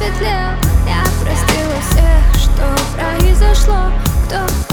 посветлел Я простила всех, что произошло. Кто